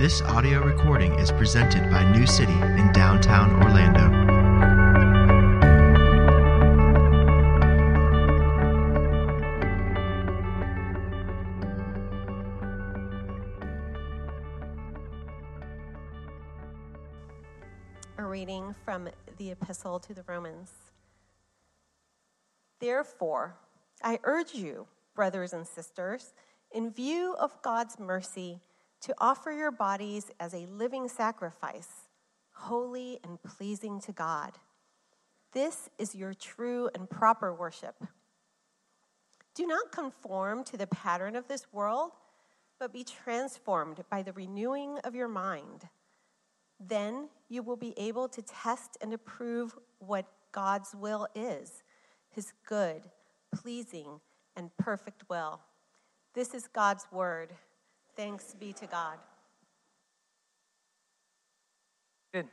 This audio recording is presented by New City in downtown Orlando. A reading from the Epistle to the Romans. Therefore, I urge you, brothers and sisters, in view of God's mercy, to offer your bodies as a living sacrifice, holy and pleasing to God. This is your true and proper worship. Do not conform to the pattern of this world, but be transformed by the renewing of your mind. Then you will be able to test and approve what God's will is, his good, pleasing, and perfect will. This is God's word. Thanks be to God. Good.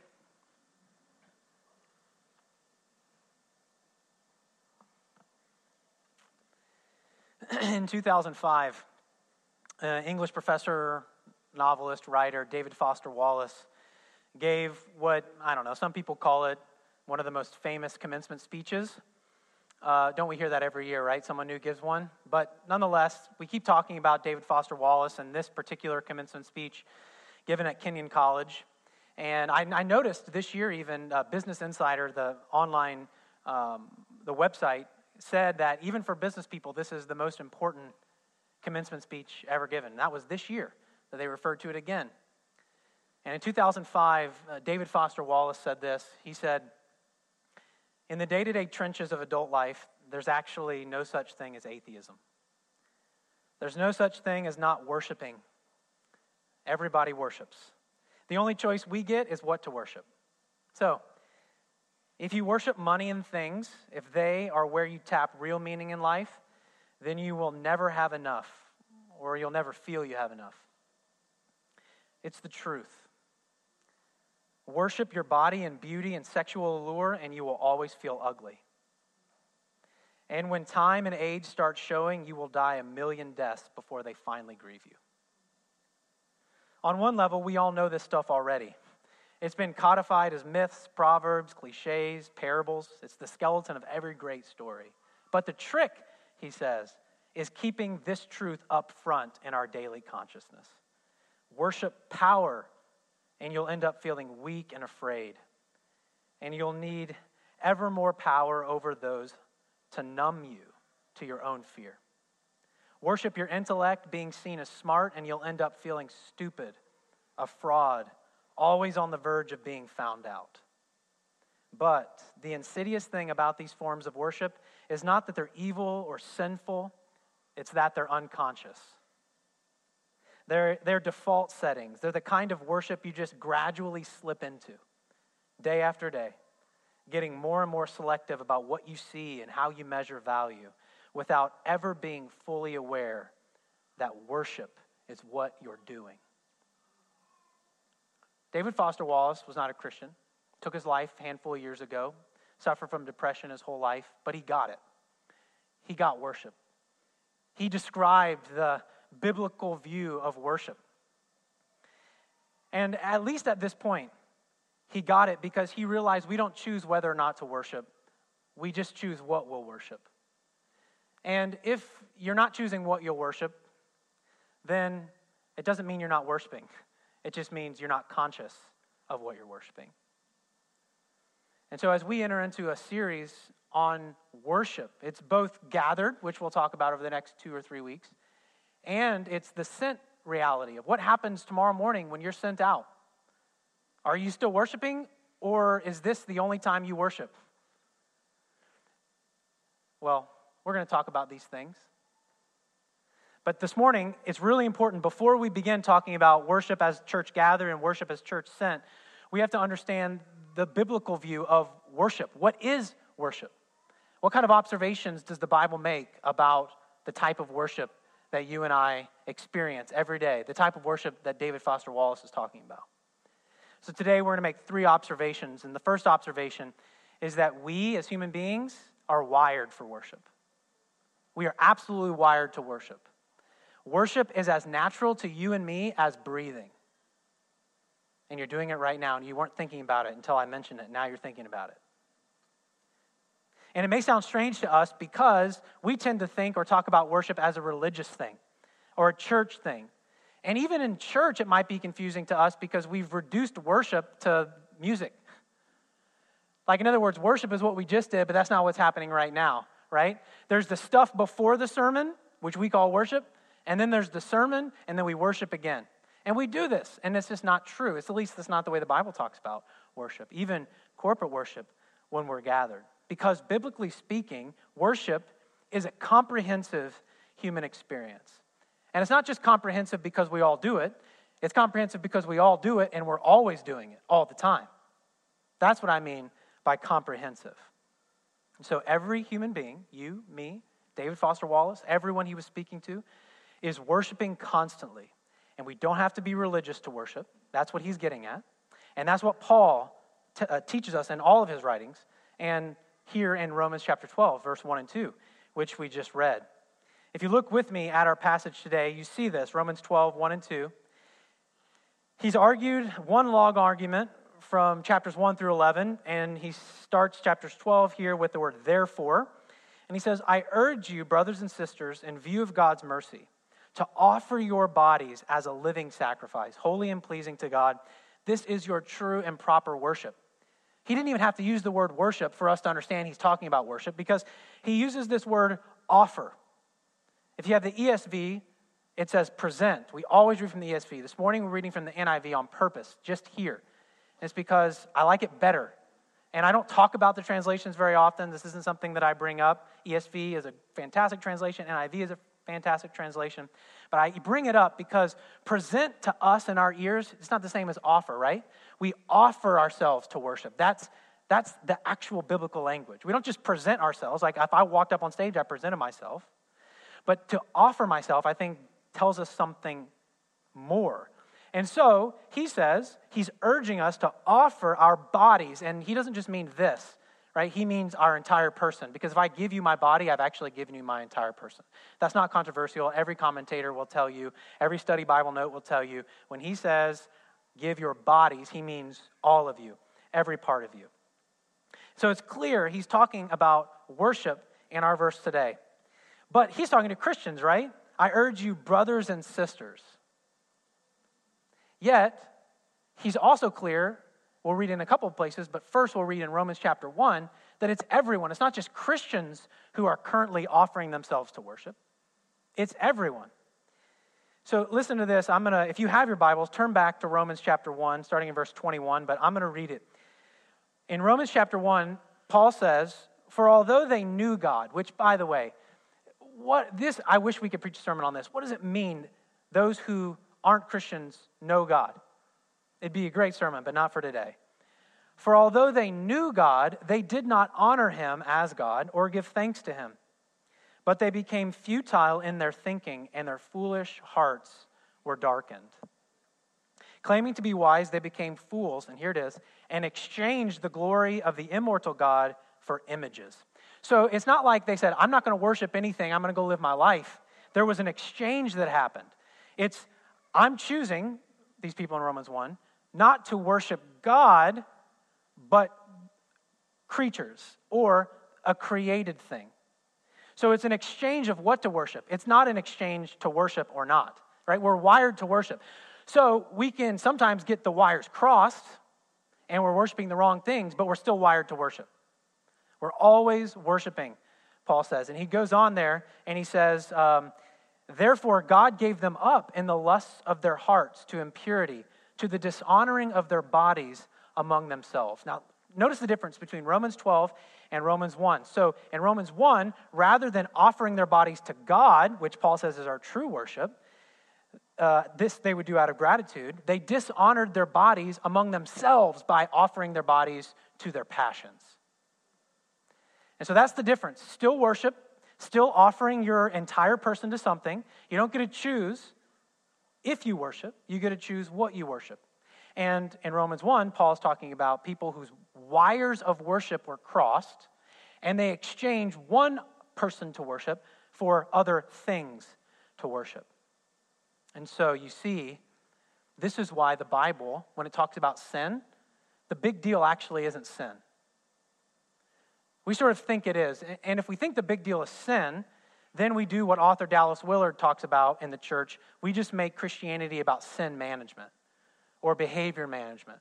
In 2005, uh, English professor, novelist, writer David Foster Wallace gave what, I don't know, some people call it one of the most famous commencement speeches. Uh, don't we hear that every year, right? Someone new gives one. But nonetheless, we keep talking about David Foster Wallace and this particular commencement speech given at Kenyon College. And I, I noticed this year, even uh, Business Insider, the online, um, the website, said that even for business people, this is the most important commencement speech ever given. That was this year that they referred to it again. And in 2005, uh, David Foster Wallace said this. He said, In the day to day trenches of adult life, there's actually no such thing as atheism. There's no such thing as not worshiping. Everybody worships. The only choice we get is what to worship. So, if you worship money and things, if they are where you tap real meaning in life, then you will never have enough, or you'll never feel you have enough. It's the truth. Worship your body and beauty and sexual allure, and you will always feel ugly. And when time and age start showing, you will die a million deaths before they finally grieve you. On one level, we all know this stuff already. It's been codified as myths, proverbs, cliches, parables. It's the skeleton of every great story. But the trick, he says, is keeping this truth up front in our daily consciousness. Worship power, and you'll end up feeling weak and afraid. And you'll need ever more power over those to numb you to your own fear. Worship your intellect, being seen as smart, and you'll end up feeling stupid, a fraud, always on the verge of being found out. But the insidious thing about these forms of worship is not that they're evil or sinful, it's that they're unconscious. They're, they're default settings. They're the kind of worship you just gradually slip into day after day, getting more and more selective about what you see and how you measure value without ever being fully aware that worship is what you're doing. David Foster Wallace was not a Christian, took his life a handful of years ago, suffered from depression his whole life, but he got it. He got worship. He described the biblical view of worship. And at least at this point, he got it because he realized we don't choose whether or not to worship, we just choose what we'll worship. And if you're not choosing what you'll worship, then it doesn't mean you're not worshiping. It just means you're not conscious of what you're worshiping. And so, as we enter into a series on worship, it's both gathered, which we'll talk about over the next two or three weeks, and it's the sent reality of what happens tomorrow morning when you're sent out. Are you still worshiping, or is this the only time you worship? Well, we're going to talk about these things. But this morning, it's really important before we begin talking about worship as church gathered and worship as church sent, we have to understand the biblical view of worship. What is worship? What kind of observations does the Bible make about the type of worship that you and I experience every day, the type of worship that David Foster Wallace is talking about? So today we're going to make three observations. And the first observation is that we as human beings are wired for worship. We are absolutely wired to worship. Worship is as natural to you and me as breathing. and you're doing it right now, and you weren't thinking about it until I mentioned it. Now you're thinking about it. And it may sound strange to us because we tend to think or talk about worship as a religious thing or a church thing. And even in church, it might be confusing to us because we've reduced worship to music. Like, in other words, worship is what we just did, but that's not what's happening right now, right? There's the stuff before the sermon, which we call worship, and then there's the sermon, and then we worship again. And we do this, and it's just not true. It's at least that's not the way the Bible talks about worship, even corporate worship when we're gathered. Because biblically speaking, worship is a comprehensive human experience. And it's not just comprehensive because we all do it, it's comprehensive because we all do it and we're always doing it all the time. That's what I mean by comprehensive. So every human being, you, me, David Foster Wallace, everyone he was speaking to, is worshiping constantly. And we don't have to be religious to worship. That's what he's getting at. And that's what Paul t- uh, teaches us in all of his writings and here in Romans chapter 12, verse 1 and 2, which we just read. If you look with me at our passage today, you see this Romans 12, 1 and 2. He's argued one log argument from chapters 1 through 11, and he starts chapters 12 here with the word therefore. And he says, I urge you, brothers and sisters, in view of God's mercy, to offer your bodies as a living sacrifice, holy and pleasing to God. This is your true and proper worship. He didn't even have to use the word worship for us to understand he's talking about worship because he uses this word offer. If you have the ESV, it says present. We always read from the ESV. This morning we're reading from the NIV on purpose, just here. It's because I like it better. And I don't talk about the translations very often. This isn't something that I bring up. ESV is a fantastic translation, NIV is a fantastic translation. But I bring it up because present to us in our ears, it's not the same as offer, right? We offer ourselves to worship. That's, that's the actual biblical language. We don't just present ourselves. Like if I walked up on stage, I presented myself. But to offer myself, I think, tells us something more. And so he says he's urging us to offer our bodies, and he doesn't just mean this, right? He means our entire person. Because if I give you my body, I've actually given you my entire person. That's not controversial. Every commentator will tell you, every study Bible note will tell you, when he says give your bodies, he means all of you, every part of you. So it's clear he's talking about worship in our verse today. But he's talking to Christians, right? I urge you, brothers and sisters. Yet, he's also clear, we'll read in a couple of places, but first we'll read in Romans chapter 1 that it's everyone. It's not just Christians who are currently offering themselves to worship, it's everyone. So listen to this. I'm going to, if you have your Bibles, turn back to Romans chapter 1, starting in verse 21, but I'm going to read it. In Romans chapter 1, Paul says, For although they knew God, which, by the way, what this, I wish we could preach a sermon on this. What does it mean, those who aren't Christians know God? It'd be a great sermon, but not for today. For although they knew God, they did not honor him as God or give thanks to him. But they became futile in their thinking, and their foolish hearts were darkened. Claiming to be wise, they became fools, and here it is, and exchanged the glory of the immortal God for images so it's not like they said, I'm not going to worship anything, I'm going to go live my life. There was an exchange that happened. It's, I'm choosing, these people in Romans 1, not to worship God, but creatures or a created thing. So it's an exchange of what to worship. It's not an exchange to worship or not, right? We're wired to worship. So we can sometimes get the wires crossed and we're worshiping the wrong things, but we're still wired to worship. We're always worshiping, Paul says. And he goes on there and he says, um, Therefore, God gave them up in the lusts of their hearts to impurity, to the dishonoring of their bodies among themselves. Now, notice the difference between Romans 12 and Romans 1. So, in Romans 1, rather than offering their bodies to God, which Paul says is our true worship, uh, this they would do out of gratitude. They dishonored their bodies among themselves by offering their bodies to their passions. And so that's the difference. Still worship, still offering your entire person to something. You don't get to choose if you worship, you get to choose what you worship. And in Romans 1, Paul is talking about people whose wires of worship were crossed, and they exchange one person to worship for other things to worship. And so you see this is why the Bible, when it talks about sin, the big deal actually isn't sin. We sort of think it is. And if we think the big deal is sin, then we do what author Dallas Willard talks about in the church. We just make Christianity about sin management or behavior management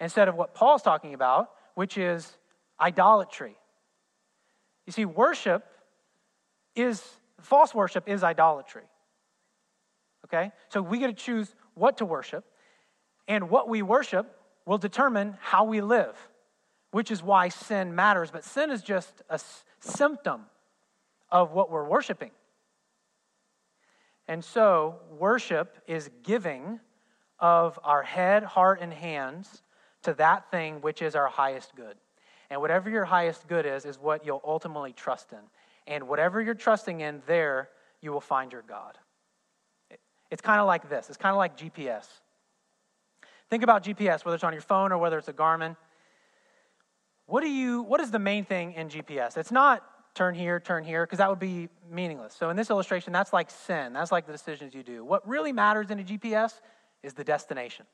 instead of what Paul's talking about, which is idolatry. You see, worship is, false worship is idolatry. Okay? So we get to choose what to worship, and what we worship will determine how we live, which is why sin matters. But sin is just a symptom of what we're worshiping. And so, worship is giving of our head, heart, and hands to that thing which is our highest good. And whatever your highest good is, is what you'll ultimately trust in. And whatever you're trusting in, there you will find your God. It's kind of like this it's kind of like GPS. Think about GPS, whether it's on your phone or whether it's a Garmin. What, do you, what is the main thing in GPS? It's not turn here, turn here, because that would be meaningless. So in this illustration, that's like sin. That's like the decisions you do. What really matters in a GPS is the destination.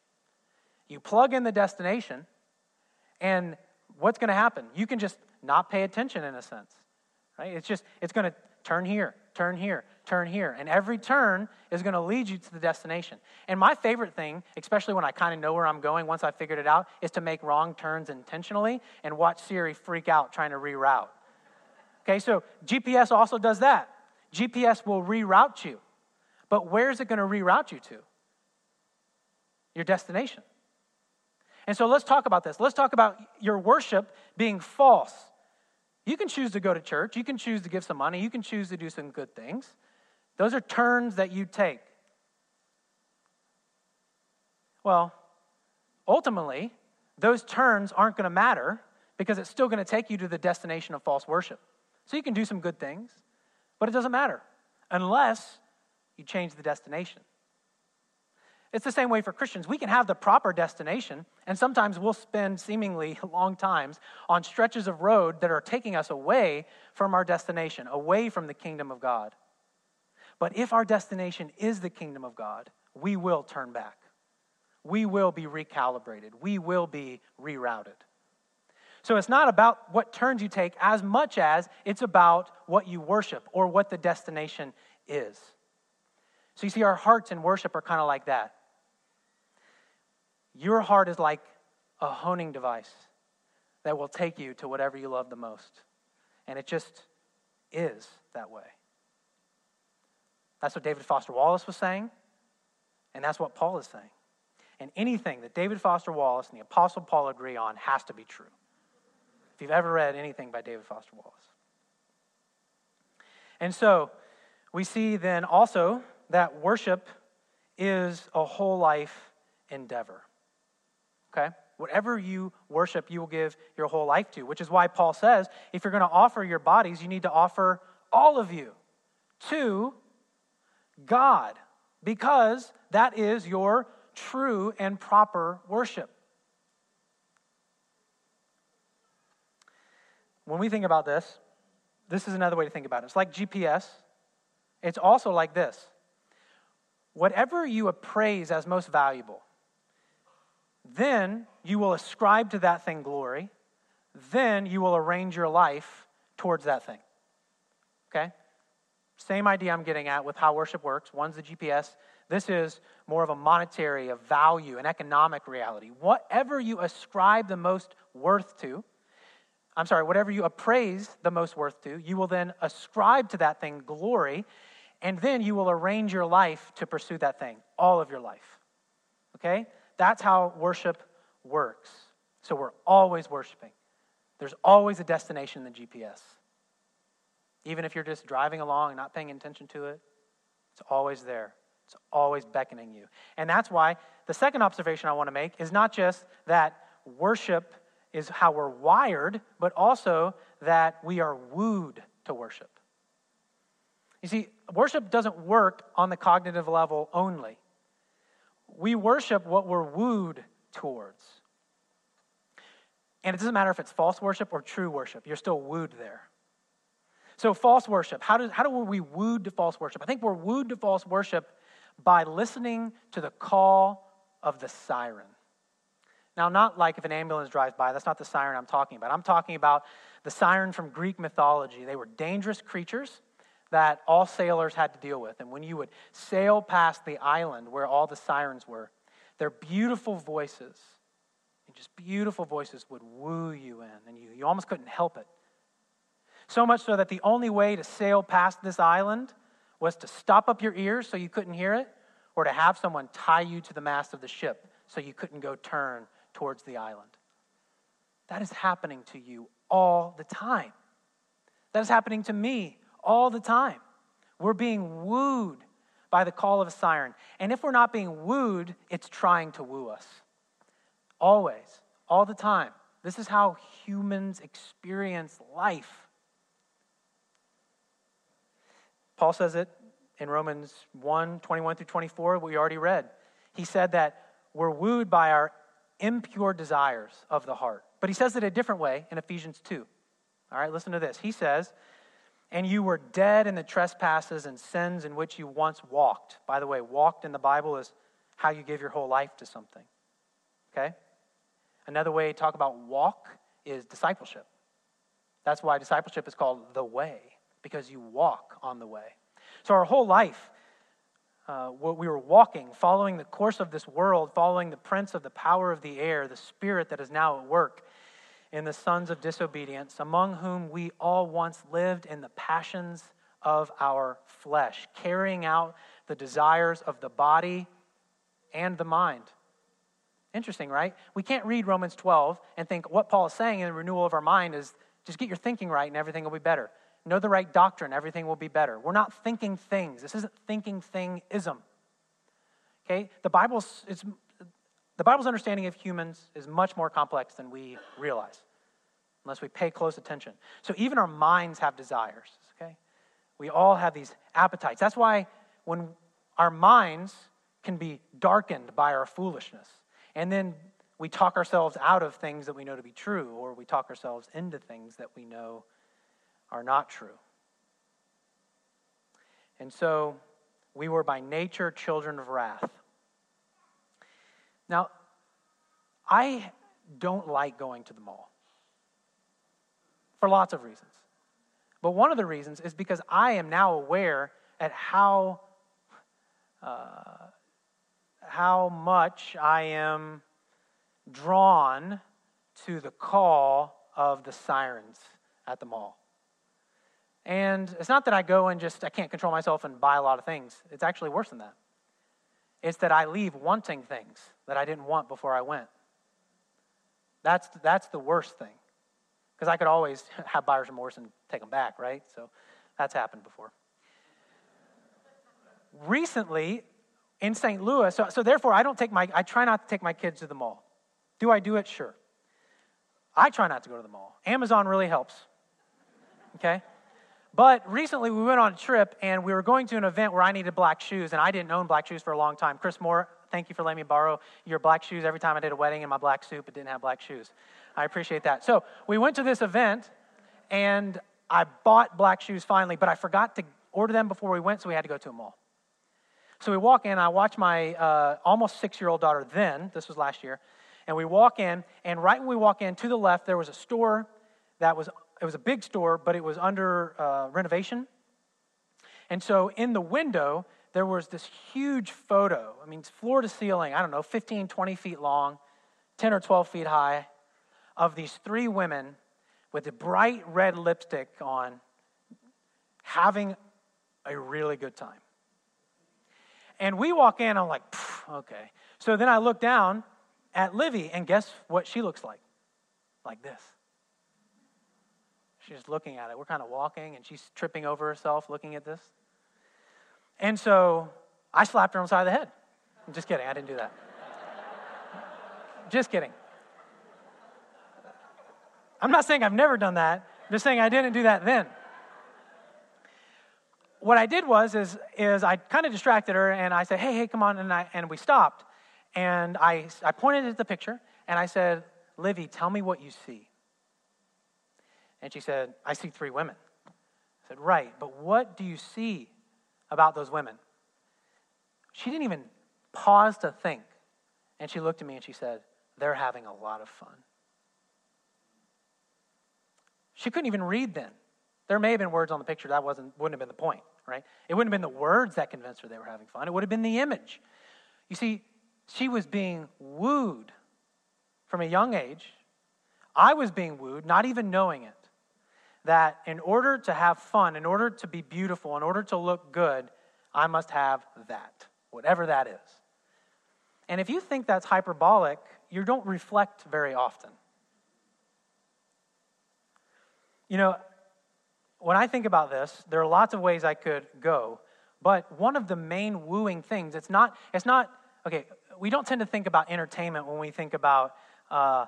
You plug in the destination, and what's going to happen? You can just not pay attention in a sense, right? It's just, it's going to turn here, turn here, turn here. And every turn is going to lead you to the destination. And my favorite thing, especially when I kind of know where I'm going once I figured it out, is to make wrong turns intentionally and watch Siri freak out trying to reroute. Okay, so GPS also does that. GPS will reroute you. But where is it going to reroute you to? Your destination. And so let's talk about this. Let's talk about your worship being false. You can choose to go to church, you can choose to give some money, you can choose to do some good things. Those are turns that you take. Well, ultimately, those turns aren't going to matter because it's still going to take you to the destination of false worship. So you can do some good things, but it doesn't matter unless you change the destination. It's the same way for Christians. We can have the proper destination, and sometimes we'll spend seemingly long times on stretches of road that are taking us away from our destination, away from the kingdom of God. But if our destination is the kingdom of God, we will turn back. We will be recalibrated. We will be rerouted. So it's not about what turns you take as much as it's about what you worship or what the destination is. So you see, our hearts in worship are kind of like that. Your heart is like a honing device that will take you to whatever you love the most. And it just is that way. That's what David Foster Wallace was saying, and that's what Paul is saying. And anything that David Foster Wallace and the Apostle Paul agree on has to be true. If you've ever read anything by David Foster Wallace. And so we see then also that worship is a whole life endeavor. Okay? Whatever you worship, you will give your whole life to, which is why Paul says if you're going to offer your bodies, you need to offer all of you to God, because that is your true and proper worship. When we think about this, this is another way to think about it. It's like GPS, it's also like this. Whatever you appraise as most valuable, then you will ascribe to that thing glory. Then you will arrange your life towards that thing. Okay? Same idea I'm getting at with how worship works. One's the GPS. This is more of a monetary, a value, an economic reality. Whatever you ascribe the most worth to, I'm sorry, whatever you appraise the most worth to, you will then ascribe to that thing glory, and then you will arrange your life to pursue that thing, all of your life. Okay? That's how worship works. So we're always worshiping. There's always a destination in the GPS. Even if you're just driving along and not paying attention to it, it's always there. It's always beckoning you. And that's why the second observation I want to make is not just that worship is how we're wired, but also that we are wooed to worship. You see, worship doesn't work on the cognitive level only. We worship what we're wooed towards. And it doesn't matter if it's false worship or true worship, you're still wooed there. So, false worship, how do, how do we wooed to false worship? I think we're wooed to false worship by listening to the call of the siren. Now, not like if an ambulance drives by, that's not the siren I'm talking about. I'm talking about the siren from Greek mythology. They were dangerous creatures that all sailors had to deal with. And when you would sail past the island where all the sirens were, their beautiful voices, just beautiful voices, would woo you in, and you, you almost couldn't help it. So much so that the only way to sail past this island was to stop up your ears so you couldn't hear it, or to have someone tie you to the mast of the ship so you couldn't go turn towards the island. That is happening to you all the time. That is happening to me all the time. We're being wooed by the call of a siren. And if we're not being wooed, it's trying to woo us. Always, all the time. This is how humans experience life. Paul says it in Romans 1 21 through 24, we already read. He said that we're wooed by our impure desires of the heart. But he says it a different way in Ephesians 2. All right, listen to this. He says, And you were dead in the trespasses and sins in which you once walked. By the way, walked in the Bible is how you give your whole life to something. Okay? Another way to talk about walk is discipleship. That's why discipleship is called the way, because you walk on the way. So our whole life, uh, what we were walking, following the course of this world, following the prince of the power of the air, the spirit that is now at work in the sons of disobedience, among whom we all once lived in the passions of our flesh, carrying out the desires of the body and the mind. Interesting, right? We can't read Romans 12 and think what Paul is saying in the renewal of our mind is just get your thinking right and everything will be better. Know the right doctrine, everything will be better. We're not thinking things. This isn't thinking thingism. Okay? The Bible's, it's, the Bible's understanding of humans is much more complex than we realize, unless we pay close attention. So even our minds have desires, okay? We all have these appetites. That's why when our minds can be darkened by our foolishness, and then we talk ourselves out of things that we know to be true, or we talk ourselves into things that we know are not true. And so we were by nature children of wrath. Now, I don't like going to the mall for lots of reasons. But one of the reasons is because I am now aware at how, uh, how much I am drawn to the call of the sirens at the mall. And it's not that I go and just, I can't control myself and buy a lot of things. It's actually worse than that. It's that I leave wanting things that I didn't want before I went. That's, that's the worst thing. Because I could always have buyer's remorse and take them back, right? So that's happened before. Recently, in St. Louis, so, so therefore I don't take my, I try not to take my kids to the mall. Do I do it? Sure. I try not to go to the mall. Amazon really helps. Okay? But recently we went on a trip and we were going to an event where I needed black shoes, and I didn't own black shoes for a long time. Chris Moore, thank you for letting me borrow your black shoes every time I did a wedding in my black suit but didn't have black shoes. I appreciate that. So we went to this event and I bought black shoes finally, but I forgot to order them before we went, so we had to go to a mall. So we walk in, I watch my uh, almost six year old daughter then, this was last year, and we walk in, and right when we walk in, to the left, there was a store that was it was a big store, but it was under uh, renovation. And so in the window, there was this huge photo. I mean, floor to ceiling, I don't know, 15, 20 feet long, 10 or 12 feet high, of these three women with a bright red lipstick on having a really good time. And we walk in, I'm like, okay. So then I look down at Livy, and guess what she looks like? Like this. She's looking at it. We're kind of walking, and she's tripping over herself looking at this. And so I slapped her on the side of the head. I'm just kidding. I didn't do that. just kidding. I'm not saying I've never done that. I'm just saying I didn't do that then. What I did was is, is I kind of distracted her and I said, hey, hey, come on. And, I, and we stopped. And I, I pointed at the picture and I said, Livy, tell me what you see. And she said, I see three women. I said, Right, but what do you see about those women? She didn't even pause to think. And she looked at me and she said, They're having a lot of fun. She couldn't even read then. There may have been words on the picture that wasn't wouldn't have been the point, right? It wouldn't have been the words that convinced her they were having fun. It would have been the image. You see, she was being wooed from a young age. I was being wooed, not even knowing it. That in order to have fun, in order to be beautiful, in order to look good, I must have that, whatever that is. And if you think that's hyperbolic, you don't reflect very often. You know, when I think about this, there are lots of ways I could go, but one of the main wooing things, it's not, it's not, okay, we don't tend to think about entertainment when we think about uh,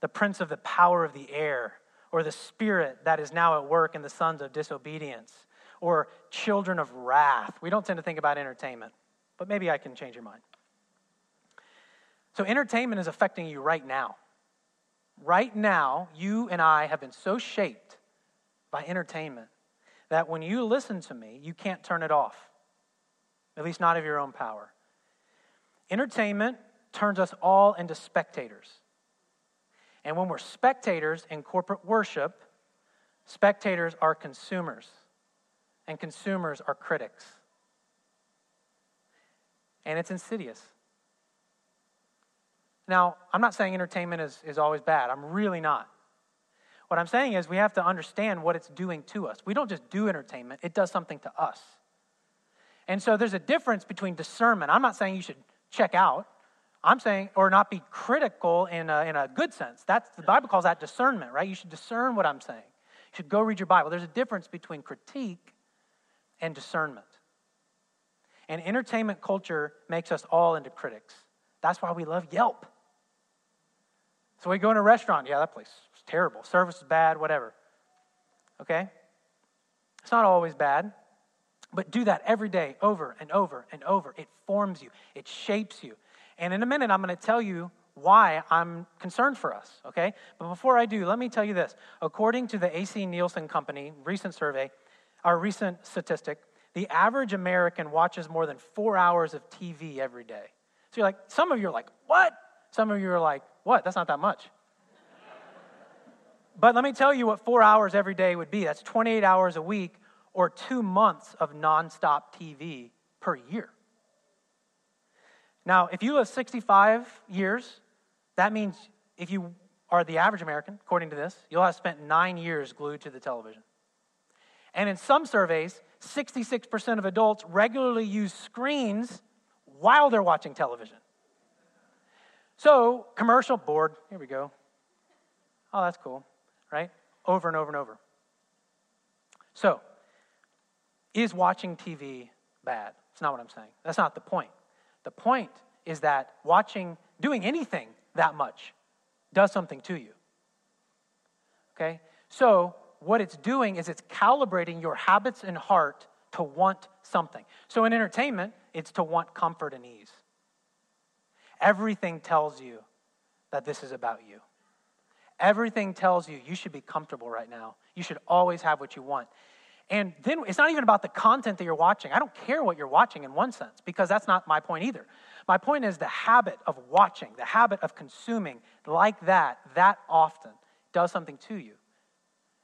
the prince of the power of the air or the spirit that is now at work in the sons of disobedience or children of wrath. We don't tend to think about entertainment, but maybe I can change your mind. So, entertainment is affecting you right now. Right now, you and I have been so shaped by entertainment that when you listen to me, you can't turn it off, at least not of your own power. Entertainment turns us all into spectators. And when we're spectators in corporate worship, spectators are consumers, and consumers are critics. And it's insidious. Now, I'm not saying entertainment is, is always bad. I'm really not. What I'm saying is we have to understand what it's doing to us. We don't just do entertainment, it does something to us. And so there's a difference between discernment. I'm not saying you should check out. I'm saying, or not be critical in a, in a good sense. That's the Bible calls that discernment, right? You should discern what I'm saying. You should go read your Bible. There's a difference between critique and discernment. And entertainment culture makes us all into critics. That's why we love Yelp. So we go in a restaurant. Yeah, that place is terrible. Service is bad, whatever. Okay? It's not always bad, but do that every day, over and over and over. It forms you, it shapes you. And in a minute, I'm going to tell you why I'm concerned for us, okay? But before I do, let me tell you this. According to the AC Nielsen Company recent survey, our recent statistic, the average American watches more than four hours of TV every day. So you're like, some of you are like, what? Some of you are like, what? That's not that much. but let me tell you what four hours every day would be. That's 28 hours a week or two months of nonstop TV per year. Now, if you live 65 years, that means if you are the average American, according to this, you'll have spent nine years glued to the television. And in some surveys, 66% of adults regularly use screens while they're watching television. So, commercial board, here we go. Oh, that's cool, right? Over and over and over. So, is watching TV bad? That's not what I'm saying. That's not the point. The point is that watching, doing anything that much does something to you. Okay? So, what it's doing is it's calibrating your habits and heart to want something. So, in entertainment, it's to want comfort and ease. Everything tells you that this is about you. Everything tells you you should be comfortable right now. You should always have what you want. And then it's not even about the content that you're watching. I don't care what you're watching in one sense, because that's not my point either. My point is the habit of watching, the habit of consuming like that, that often, does something to you.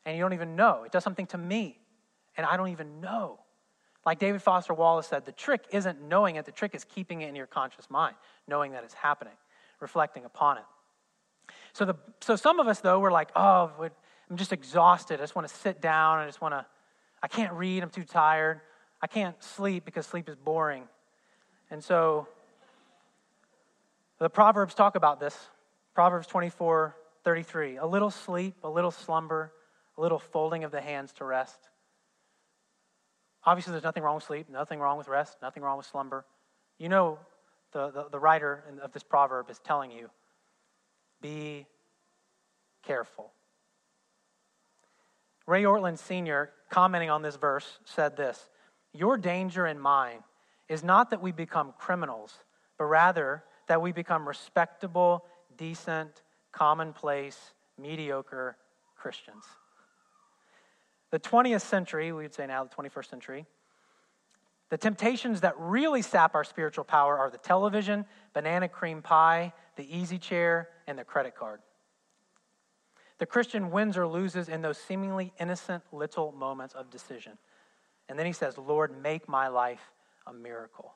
And you don't even know. It does something to me. And I don't even know. Like David Foster Wallace said, the trick isn't knowing it, the trick is keeping it in your conscious mind, knowing that it's happening, reflecting upon it. So, the, so some of us, though, we're like, oh, I'm just exhausted. I just want to sit down. I just want to, I can't read. I'm too tired. I can't sleep because sleep is boring. And so the Proverbs talk about this. Proverbs 24, 33. A little sleep, a little slumber, a little folding of the hands to rest. Obviously, there's nothing wrong with sleep, nothing wrong with rest, nothing wrong with slumber. You know, the, the, the writer of this proverb is telling you be careful. Ray Ortlund Sr., commenting on this verse, said this Your danger and mine is not that we become criminals, but rather that we become respectable, decent, commonplace, mediocre Christians. The 20th century, we'd say now the 21st century, The temptations that really sap our spiritual power are the television, banana cream pie, the easy chair, and the credit card. The Christian wins or loses in those seemingly innocent little moments of decision. And then he says, Lord, make my life a miracle.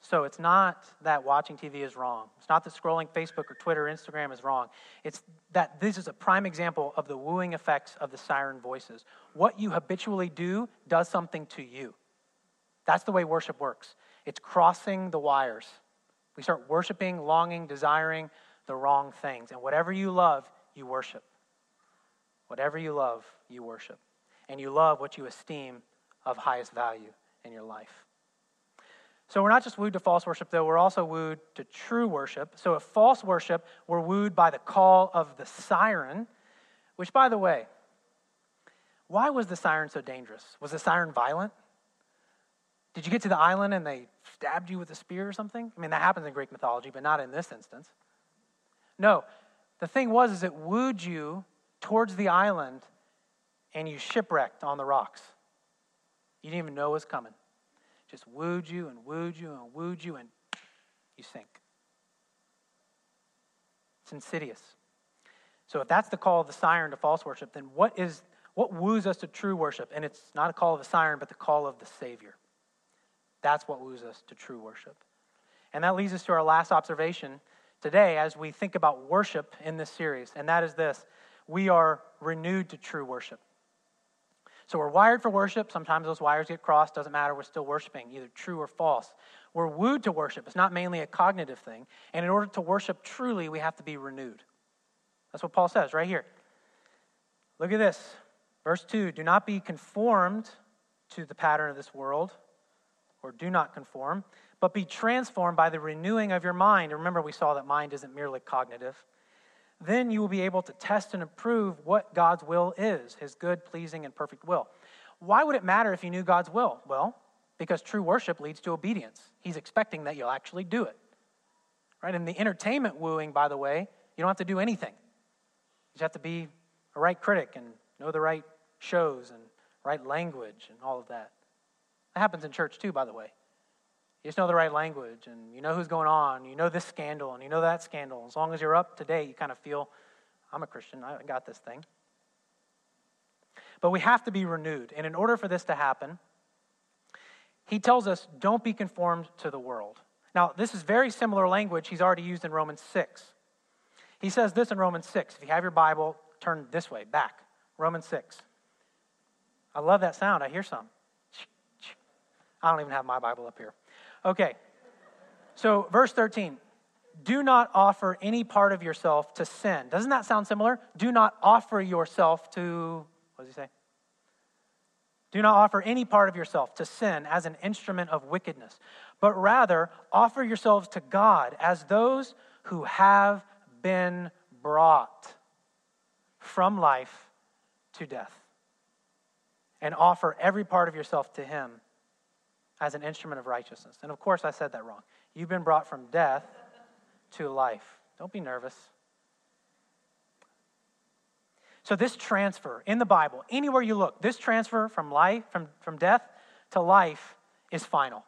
So it's not that watching TV is wrong. It's not that scrolling Facebook or Twitter or Instagram is wrong. It's that this is a prime example of the wooing effects of the siren voices. What you habitually do does something to you. That's the way worship works. It's crossing the wires. We start worshiping, longing, desiring the wrong things. And whatever you love, you worship. Whatever you love, you worship. And you love what you esteem of highest value in your life. So we're not just wooed to false worship, though, we're also wooed to true worship. So if false worship, we're wooed by the call of the siren, which, by the way, why was the siren so dangerous? Was the siren violent? Did you get to the island and they stabbed you with a spear or something? I mean, that happens in Greek mythology, but not in this instance. No, the thing was is it wooed you towards the island and you shipwrecked on the rocks. You didn't even know it was coming just wooed you and wooed you and wooed you, and you sink. It's insidious. So if that's the call of the siren to false worship, then what is what woos us to true worship? And it's not a call of the siren, but the call of the Savior. That's what woos us to true worship. And that leads us to our last observation today as we think about worship in this series, and that is this we are renewed to true worship. So we're wired for worship. Sometimes those wires get crossed. Doesn't matter. We're still worshiping, either true or false. We're wooed to worship. It's not mainly a cognitive thing. And in order to worship truly, we have to be renewed. That's what Paul says right here. Look at this. Verse 2 Do not be conformed to the pattern of this world, or do not conform, but be transformed by the renewing of your mind. Remember, we saw that mind isn't merely cognitive then you will be able to test and approve what God's will is, his good, pleasing, and perfect will. Why would it matter if you knew God's will? Well, because true worship leads to obedience. He's expecting that you'll actually do it. Right? And the entertainment wooing, by the way, you don't have to do anything. You just have to be a right critic and know the right shows and right language and all of that. That happens in church too, by the way. You just know the right language and you know who's going on. You know this scandal and you know that scandal. As long as you're up to date, you kind of feel, I'm a Christian, I got this thing. But we have to be renewed. And in order for this to happen, he tells us, don't be conformed to the world. Now, this is very similar language he's already used in Romans 6. He says this in Romans 6. If you have your Bible, turn this way, back. Romans 6. I love that sound. I hear some. I don't even have my Bible up here. Okay. So, verse 13 do not offer any part of yourself to sin. Doesn't that sound similar? Do not offer yourself to, what does he say? Do not offer any part of yourself to sin as an instrument of wickedness, but rather offer yourselves to God as those who have been brought from life to death. And offer every part of yourself to Him as an instrument of righteousness. And of course, I said that wrong. You've been brought from death to life. Don't be nervous. So, this transfer in the Bible, anywhere you look, this transfer from life, from, from death to life is final.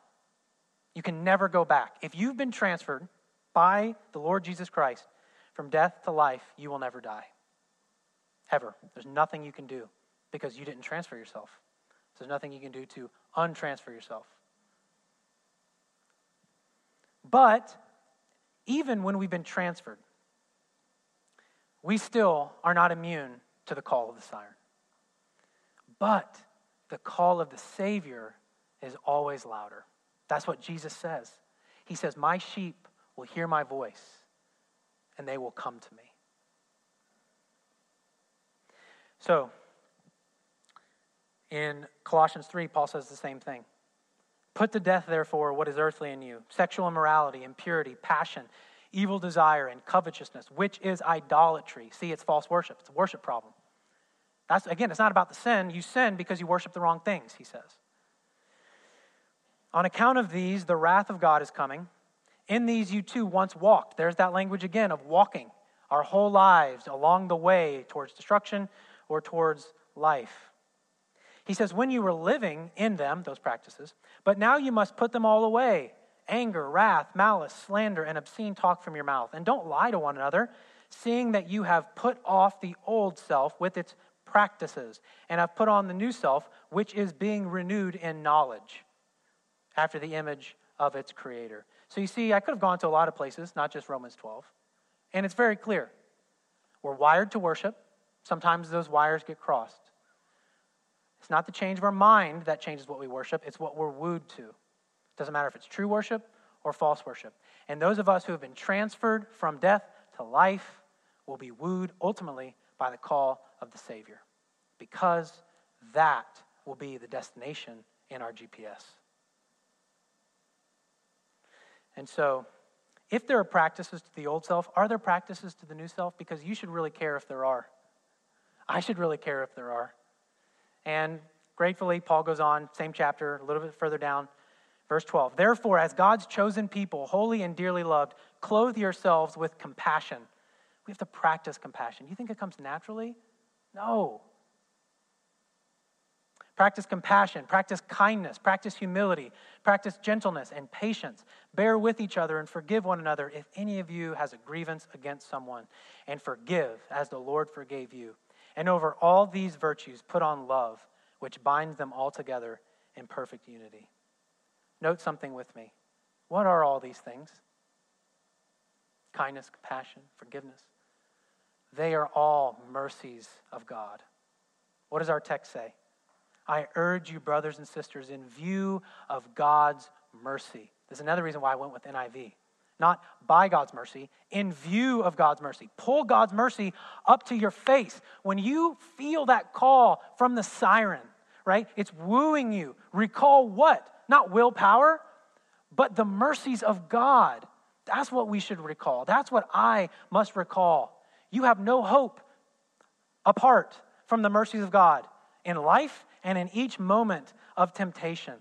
You can never go back. If you've been transferred by the Lord Jesus Christ from death to life, you will never die. Ever. There's nothing you can do because you didn't transfer yourself. There's nothing you can do to untransfer yourself. But even when we've been transferred, we still are not immune to the call of the siren. But the call of the Savior is always louder. That's what Jesus says. He says, My sheep will hear my voice, and they will come to me. So, in Colossians 3, Paul says the same thing. Put to death, therefore, what is earthly in you sexual immorality, impurity, passion, evil desire, and covetousness, which is idolatry. See, it's false worship, it's a worship problem. That's, again, it's not about the sin. You sin because you worship the wrong things, he says. On account of these, the wrath of God is coming. In these you too once walked. There's that language again of walking our whole lives along the way towards destruction or towards life. He says, When you were living in them, those practices, but now you must put them all away anger, wrath, malice, slander, and obscene talk from your mouth. And don't lie to one another, seeing that you have put off the old self with its practices, and have put on the new self, which is being renewed in knowledge after the image of its creator. So you see, I could have gone to a lot of places, not just Romans 12. And it's very clear. We're wired to worship. Sometimes those wires get crossed. It's not the change of our mind that changes what we worship, it's what we're wooed to. It Doesn't matter if it's true worship or false worship. And those of us who have been transferred from death to life will be wooed ultimately by the call of the Savior, because that will be the destination in our GPS. And so, if there are practices to the old self, are there practices to the new self? Because you should really care if there are. I should really care if there are. And gratefully, Paul goes on, same chapter, a little bit further down. Verse 12, therefore, as God's chosen people, holy and dearly loved, clothe yourselves with compassion. We have to practice compassion. You think it comes naturally? No. Practice compassion, practice kindness, practice humility, practice gentleness and patience. Bear with each other and forgive one another if any of you has a grievance against someone, and forgive as the Lord forgave you. And over all these virtues, put on love, which binds them all together in perfect unity. Note something with me. What are all these things? Kindness, compassion, forgiveness. They are all mercies of God. What does our text say? I urge you, brothers and sisters, in view of God's mercy. There's another reason why I went with NIV. Not by God's mercy, in view of God's mercy. Pull God's mercy up to your face. When you feel that call from the siren, right? It's wooing you. Recall what? not willpower, but the mercies of God. That's what we should recall. That's what I must recall. You have no hope apart from the mercies of God in life and in each moment of temptation.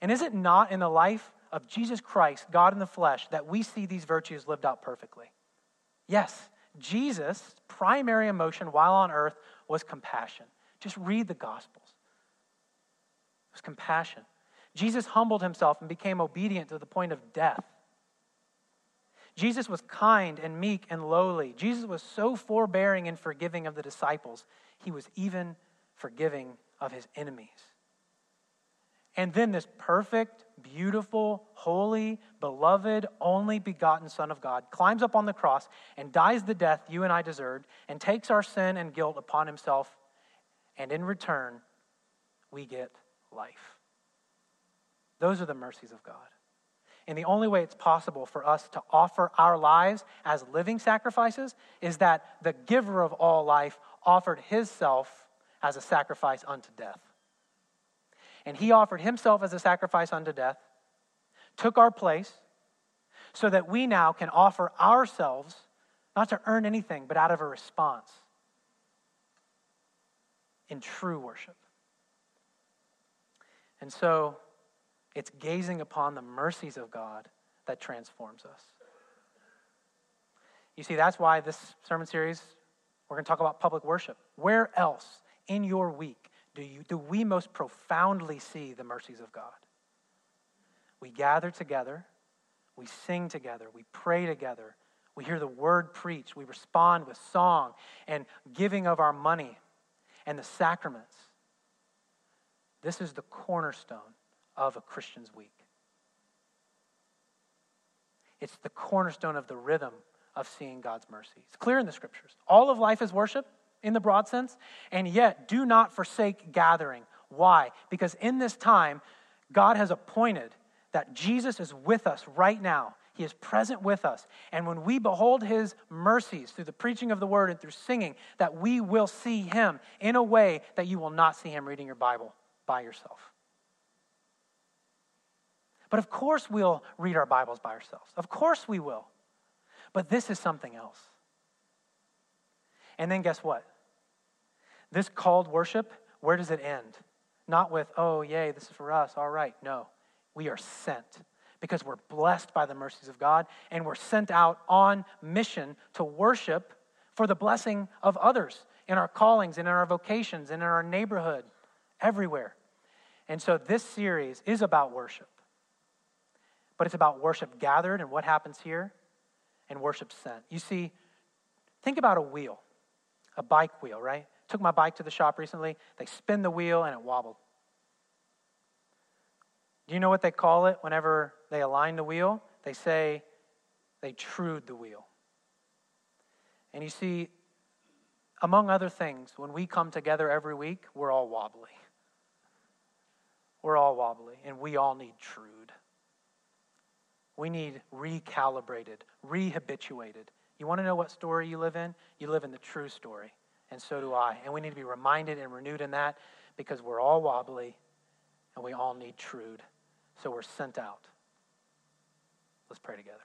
And is it not in the life of Jesus Christ, God in the flesh, that we see these virtues lived out perfectly? Yes, Jesus' primary emotion while on earth was compassion. Just read the Gospels. It was compassion. Jesus humbled himself and became obedient to the point of death. Jesus was kind and meek and lowly. Jesus was so forbearing and forgiving of the disciples, he was even forgiving of his enemies. And then this perfect, beautiful, holy, beloved, only begotten Son of God climbs up on the cross and dies the death you and I deserved and takes our sin and guilt upon himself. And in return, we get life. Those are the mercies of God. And the only way it's possible for us to offer our lives as living sacrifices is that the giver of all life offered his self as a sacrifice unto death. And he offered himself as a sacrifice unto death, took our place, so that we now can offer ourselves, not to earn anything, but out of a response in true worship. And so, it's gazing upon the mercies of God that transforms us. You see, that's why this sermon series, we're going to talk about public worship. Where else in your week do, you, do we most profoundly see the mercies of God? We gather together, we sing together, we pray together, we hear the word preached, we respond with song and giving of our money and the sacraments. This is the cornerstone of a Christian's week. It's the cornerstone of the rhythm of seeing God's mercy. It's clear in the scriptures. All of life is worship in the broad sense, and yet do not forsake gathering. Why? Because in this time, God has appointed that Jesus is with us right now. He is present with us. And when we behold his mercies through the preaching of the word and through singing, that we will see him in a way that you will not see him reading your Bible by yourself. But of course, we'll read our Bibles by ourselves. Of course, we will. But this is something else. And then guess what? This called worship, where does it end? Not with, oh, yay, this is for us, all right. No, we are sent because we're blessed by the mercies of God and we're sent out on mission to worship for the blessing of others in our callings and in our vocations and in our neighborhood everywhere. And so this series is about worship, but it's about worship gathered and what happens here, and worship sent. You see, think about a wheel, a bike wheel, right? Took my bike to the shop recently. They spin the wheel and it wobbled. Do you know what they call it whenever they align the wheel? They say they trued the wheel. And you see, among other things, when we come together every week, we're all wobbly. We're all wobbly, and we all need trued. We need recalibrated, rehabituated. You want to know what story you live in? You live in the true story, and so do I. And we need to be reminded and renewed in that because we're all wobbly and we all need trued. So we're sent out. Let's pray together.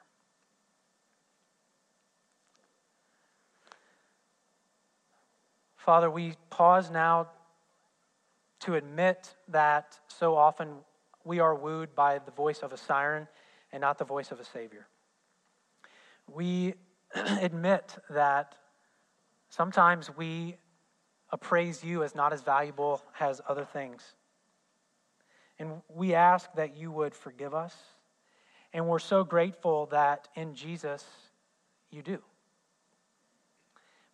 Father, we pause now to admit that so often we are wooed by the voice of a siren and not the voice of a Savior. We admit that sometimes we appraise you as not as valuable as other things. And we ask that you would forgive us. And we're so grateful that in Jesus you do.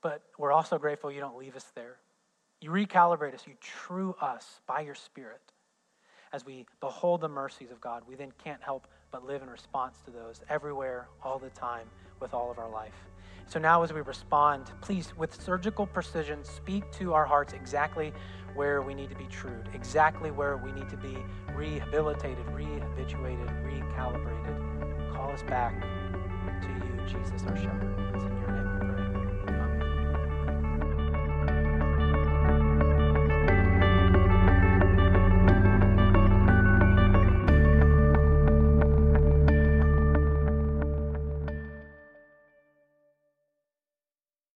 But we're also grateful you don't leave us there. You recalibrate us, you true us by your Spirit. As we behold the mercies of God, we then can't help but live in response to those everywhere, all the time, with all of our life. So now, as we respond, please, with surgical precision, speak to our hearts exactly where we need to be trued, exactly where we need to be rehabilitated, rehabituated, recalibrated. Call us back to you, Jesus, our shepherd. It's in your name.